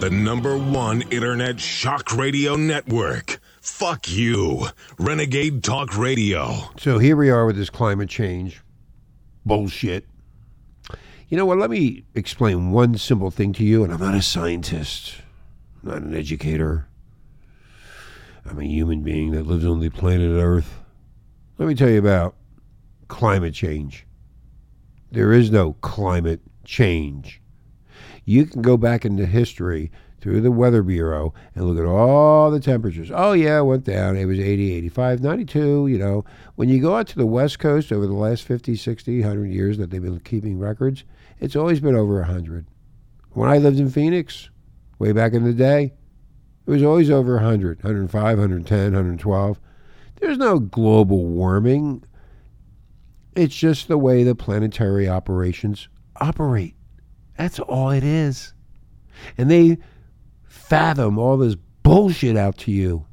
The number one internet shock radio network. Fuck you. Renegade Talk Radio. So here we are with this climate change bullshit. You know what? Let me explain one simple thing to you. And I'm not a scientist, I'm not an educator. I'm a human being that lives on the planet Earth. Let me tell you about climate change. There is no climate change. You can go back into history through the Weather Bureau and look at all the temperatures. Oh, yeah, it went down. It was 80, 85, 92. You know, when you go out to the West Coast over the last 50, 60, 100 years that they've been keeping records, it's always been over 100. When I lived in Phoenix, way back in the day, it was always over 100, 105, 110, 112. There's no global warming. It's just the way the planetary operations operate. That's all it is. And they fathom all this bullshit out to you.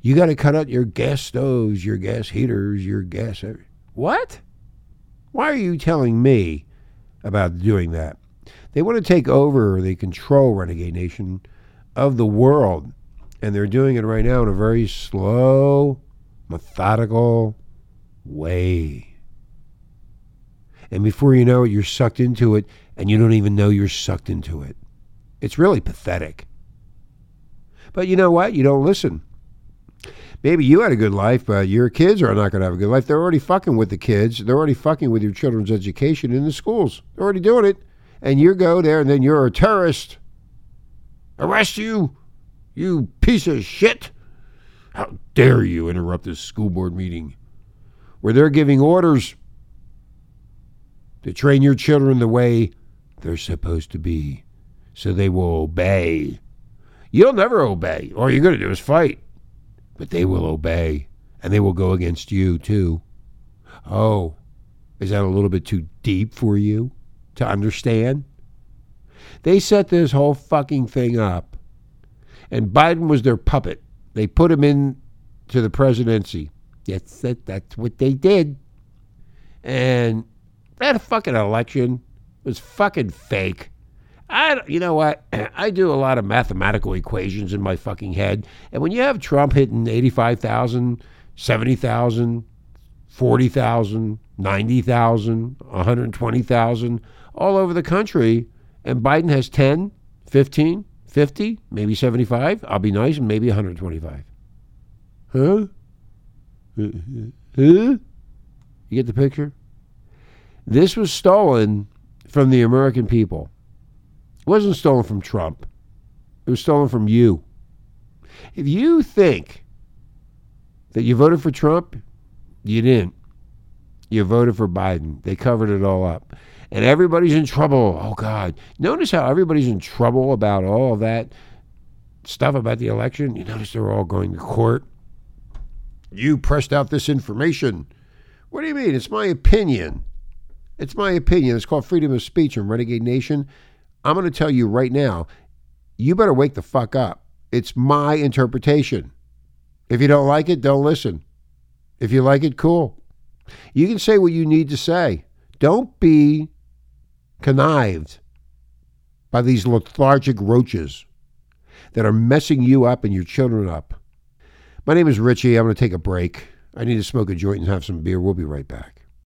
You got to cut out your gas stoves, your gas heaters, your gas. What? Why are you telling me about doing that? They want to take over the control Renegade Nation of the world. And they're doing it right now in a very slow, methodical way. And before you know it, you're sucked into it and you don't even know you're sucked into it. It's really pathetic. But you know what? You don't listen. Maybe you had a good life, but your kids are not going to have a good life. They're already fucking with the kids. They're already fucking with your children's education in the schools. They're already doing it. And you go there and then you're a terrorist. Arrest you, you piece of shit. How dare you interrupt this school board meeting where they're giving orders to train your children the way they're supposed to be so they will obey. You'll never obey. All you're going to do is fight. But they will obey, and they will go against you, too. Oh, is that a little bit too deep for you to understand? They set this whole fucking thing up, and Biden was their puppet. They put him in to the presidency. That's it. That's what they did. And that fucking election was fucking fake. I, you know what? I do a lot of mathematical equations in my fucking head. And when you have Trump hitting 85,000, 70,000, 40,000, 90,000, 120,000 all over the country, and Biden has 10, 15, 50, maybe 75, I'll be nice, and maybe 125. Huh? Uh, uh, huh? You get the picture? This was stolen from the American people. It wasn't stolen from Trump. It was stolen from you. If you think that you voted for Trump, you didn't. You voted for Biden. They covered it all up. And everybody's in trouble. Oh, God. Notice how everybody's in trouble about all that stuff about the election? You notice they're all going to court. You pressed out this information. What do you mean? It's my opinion. It's my opinion. It's called freedom of speech in Renegade Nation. I'm going to tell you right now, you better wake the fuck up. It's my interpretation. If you don't like it, don't listen. If you like it, cool. You can say what you need to say. Don't be connived by these lethargic roaches that are messing you up and your children up. My name is Richie. I'm going to take a break. I need to smoke a joint and have some beer. We'll be right back.